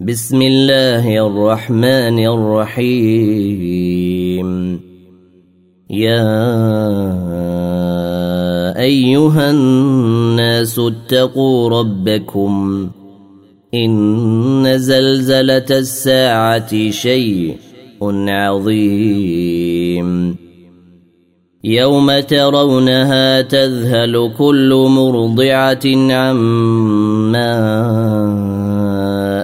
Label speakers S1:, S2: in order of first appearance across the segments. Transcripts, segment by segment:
S1: بسم الله الرحمن الرحيم. يا أيها الناس اتقوا ربكم. إن زلزلة الساعة شيء عظيم. يوم ترونها تذهل كل مرضعة عما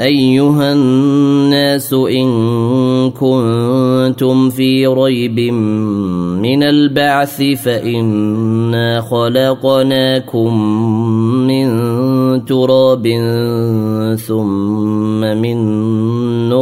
S1: أيها الناس إن كنتم في ريب من البعث فإنا خلقناكم من تراب ثم من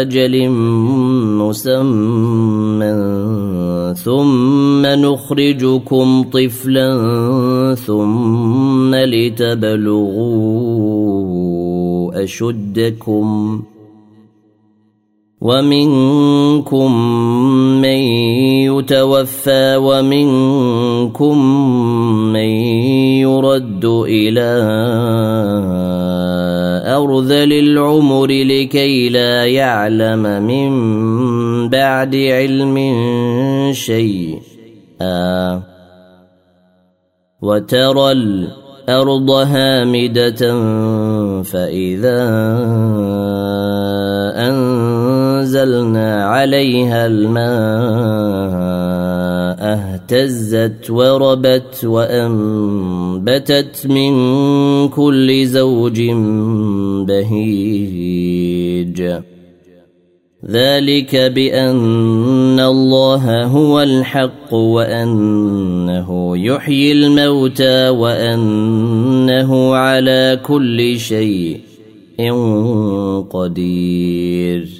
S1: أجل مسمى ثم نخرجكم طفلا ثم لتبلغوا أشدكم. ومنكم من يتوفى ومنكم من يرد إلى ارذل العمر لكي لا يعلم من بعد علم شيئا. وترى الأرض هامدة فإذا أنزلنا عليها الماء أهتزت وربت وأنبتت من كل زوج بهيج. ذلك بأن الله هو الحق وأنه يحيي الموتى وأنه على كل شيء قدير.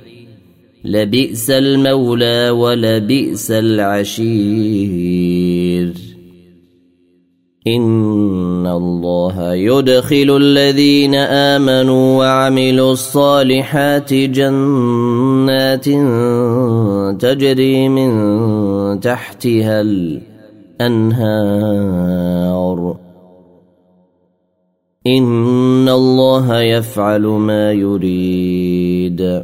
S1: لبئس المولى ولبئس العشير. إن الله يدخل الذين آمنوا وعملوا الصالحات جنات تجري من تحتها الأنهار. إن الله يفعل ما يريد.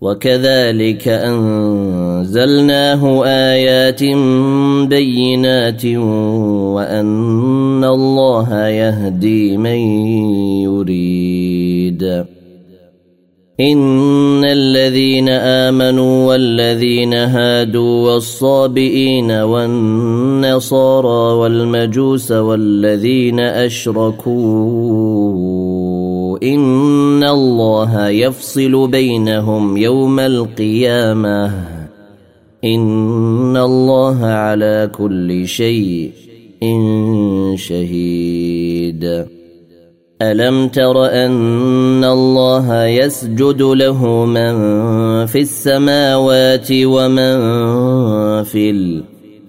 S1: وكذلك أنزلناه آيات بينات وأن الله يهدي من يريد. إن الذين آمنوا والذين هادوا والصابئين والنصارى والمجوس والذين أشركوا ان الله يفصل بينهم يوم القيامه ان الله على كل شيء شهيد. الم تر ان الله يسجد له من في السماوات ومن في الأرض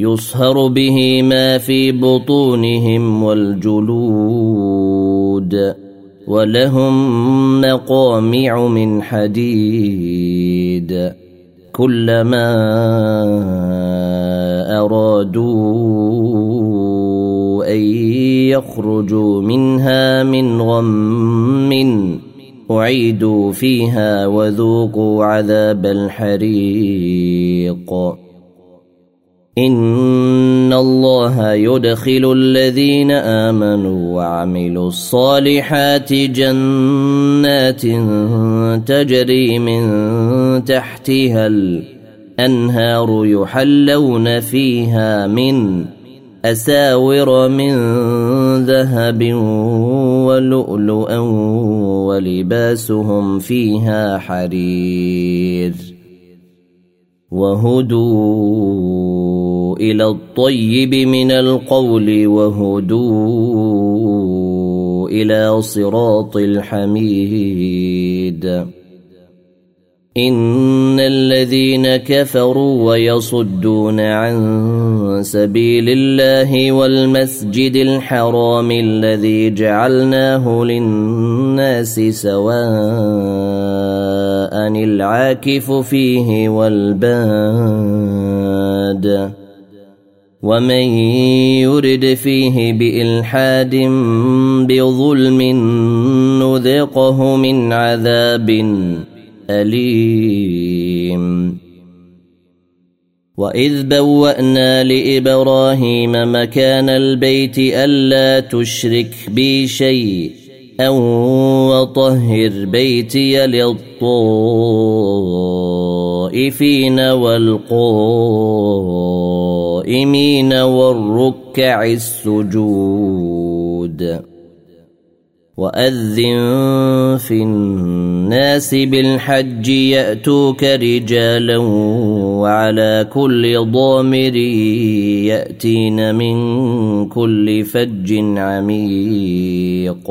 S1: يصهر به ما في بطونهم والجلود ولهم مقامع من حديد كلما ارادوا ان يخرجوا منها من غم اعيدوا فيها وذوقوا عذاب الحريق ان الله يدخل الذين امنوا وعملوا الصالحات جنات تجري من تحتها الانهار يحلون فيها من اساور من ذهب ولؤلؤا ولباسهم فيها حرير وهدوا إلى الطيب من القول وهدوا إلى صراط الحميد. إن الذين كفروا ويصدون عن سبيل الله والمسجد الحرام الذي جعلناه للناس سواء العاكف فيه والباد ومن يرد فيه بالحاد بظلم نذقه من عذاب أليم واذ بوانا لابراهيم مكان البيت الا تشرك بي شيء وطهر بيتي للطائفين والقائمين والركع السجود واذن في الناس بالحج ياتوك رجالا وعلى كل ضامر ياتين من كل فج عميق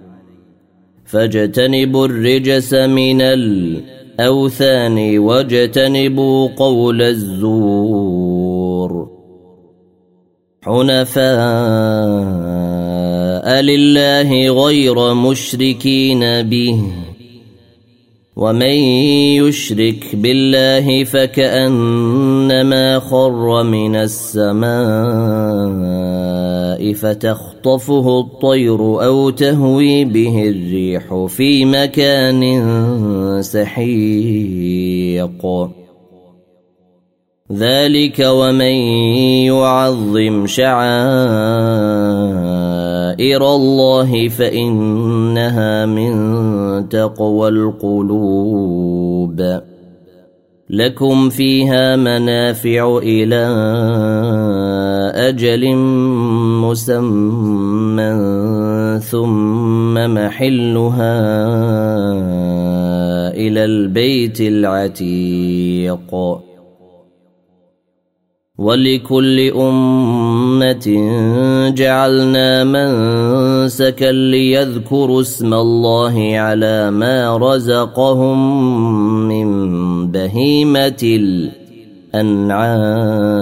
S1: فاجتنبوا الرجس من الأوثان واجتنبوا قول الزور. حنفاء لله غير مشركين به. ومن يشرك بالله فكأنما خر من السماء. فتخطفه الطير أو تهوي به الريح في مكان سحيق. ذلك ومن يعظم شعائر الله فإنها من تقوى القلوب. لكم فيها منافع إلى أجل مسمى ثم محلها إلى البيت العتيق. ولكل أمة جعلنا منسكا ليذكروا اسم الله على ما رزقهم من بهيمة الأنعام.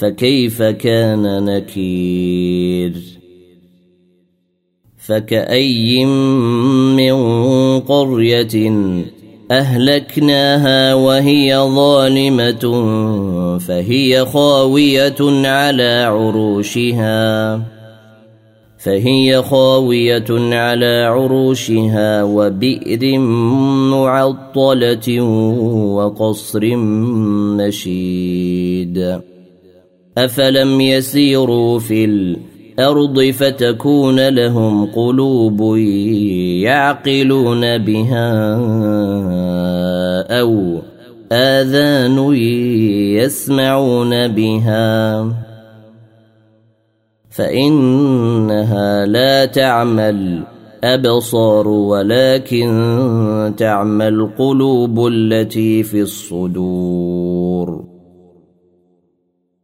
S1: فكيف كان نكير؟ فكأي من قرية أهلكناها وهي ظالمة فهي خاوية على عروشها. فهي خاوية على عروشها وبئر معطلة وقصر مشيد. افلم يسيروا في الأرض فتكون لهم قلوب يعقلون بها أو اذان يسمعون بها فانها لا تعمى الابصار ولكن تعمى القلوب التي في الصدور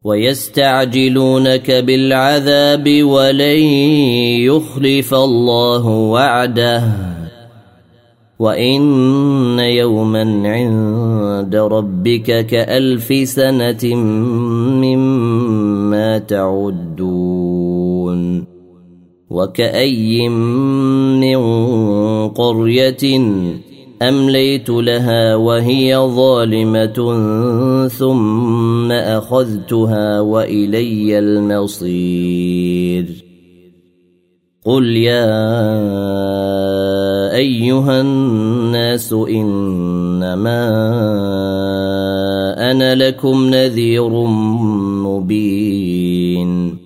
S1: ويستعجلونك بالعذاب ولن يخلف الله وعده. وإن يوما عند ربك كألف سنة مما تعدون. وكأي من قرية امليت لها وهي ظالمه ثم اخذتها والي المصير قل يا ايها الناس انما أنا لكم نذير مبين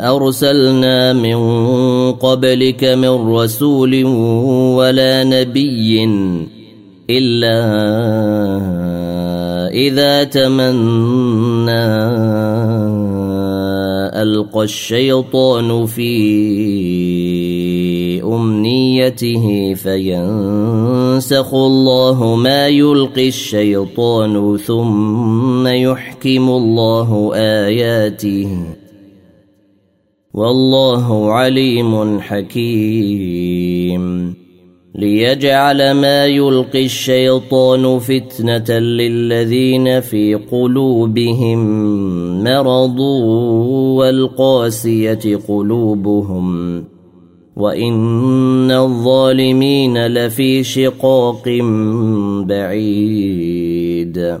S1: ارسلنا من قبلك من رسول ولا نبي إلا إذا تمنى ألقى الشيطان في أمنيته فينسخ الله ما يلقي الشيطان ثم يحكم الله آياته والله عليم حكيم. ليجعل ما يلقي الشيطان فتنة للذين في قلوبهم مرض والقاسية قلوبهم. وإن الظالمين لفي شقاق بعيد.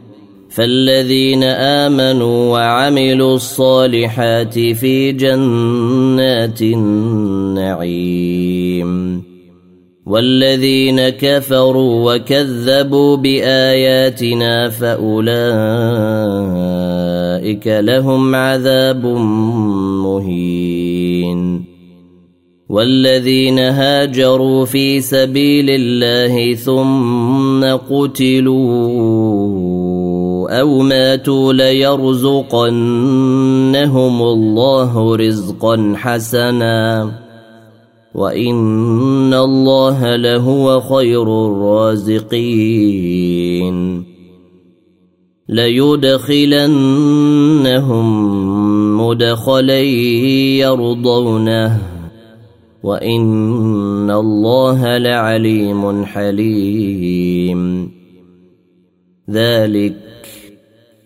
S1: فالذين آمنوا وعملوا الصالحات في جنات النعيم. والذين كفروا وكذبوا بآياتنا فأولئك لهم عذاب مهين. والذين هاجروا في سبيل الله ثم قتلوا أو ماتوا ليرزقنهم الله رزقا حسنا وإن الله لهو خير الرازقين ليدخلنهم مدخلا يرضونه وإن الله لعليم حليم ذلك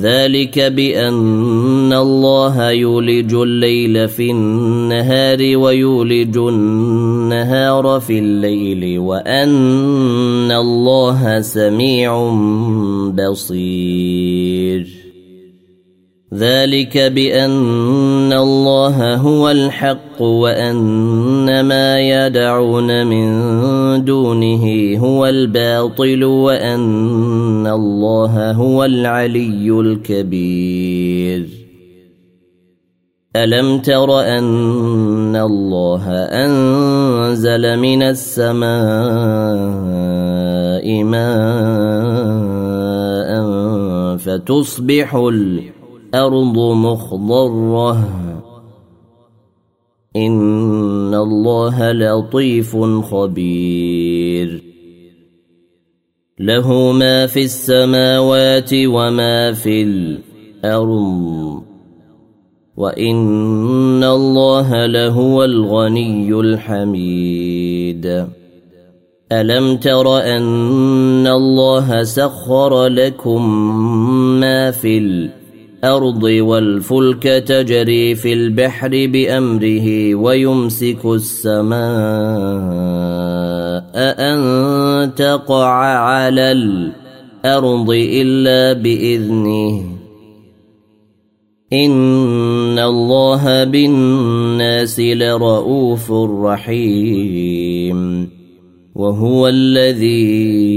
S1: ذلك بأن الله يولج الليل في النهار ويولج النهار في الليل وأن الله سميع بصير. ذلك بأن الله هو الحق وأن ما يدعون من دونه هو الباطل وأن الله هو العلي الكبير. ألم تر أن الله أنزل من السماء ماء فتصبح الأرض الأرض مخضرة. إن الله لطيف خبير. له ما في السماوات وما في الأرض. وإن الله لهو الغني الحميد. ألم تر أن الله سخر لكم ما في الأرض الأرض والفلك تجري في البحر بأمره ويمسك السماء أن تقع على الأرض إلا بإذنه. إن الله بالناس لرؤوف رحيم. وهو الذي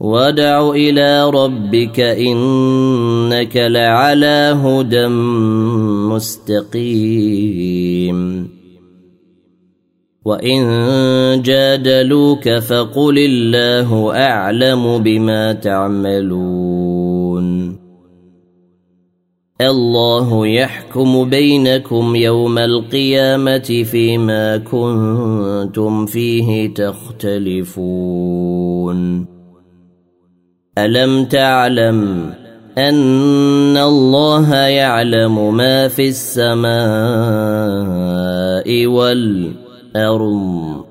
S1: وادع إلى ربك انك لعلى هدى مستقيم. وان جادلوك فقل الله اعلم بما تعملون. الله يحكم بينكم يوم القيامه فيما كنتم فيه تختلفون. ألم تعلم أن الله يعلم ما في السماء والأرض؟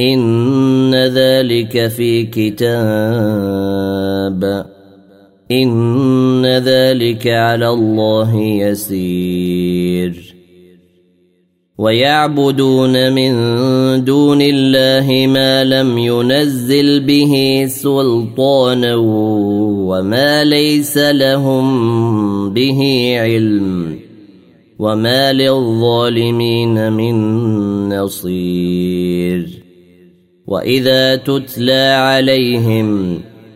S1: إن ذلك في كتاب. إن ذلك على الله يسير. ويعبدون من دون الله ما لم ينزل به سلطانا وما ليس لهم به علم وما للظالمين من نصير. وإذا تتلى عليهم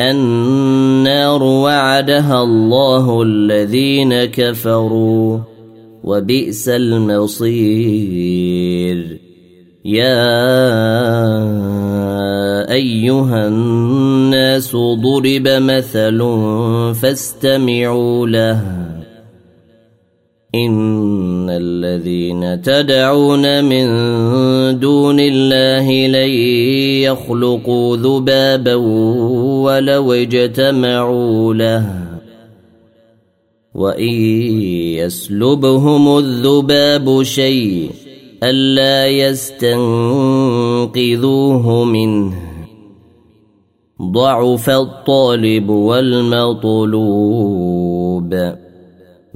S1: النار وعدها الله الذين كفروا وبئس المصير. يا أيها الناس ضرب مثل فاستمعوا له. ان الذين تدعون من دون الله لن يخلقوا ذبابا ولو اجتمعوا له وان يسلبهم الذباب شيء الا يستنقذوه منه ضعف الطالب والمطلوب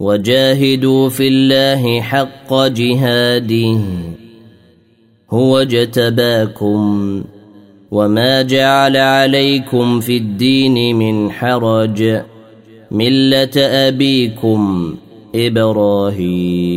S1: وجاهدوا في الله حق جهاده. هو جتباكم وما جعل عليكم في الدين من حرج. ملة أبيكم إبراهيم.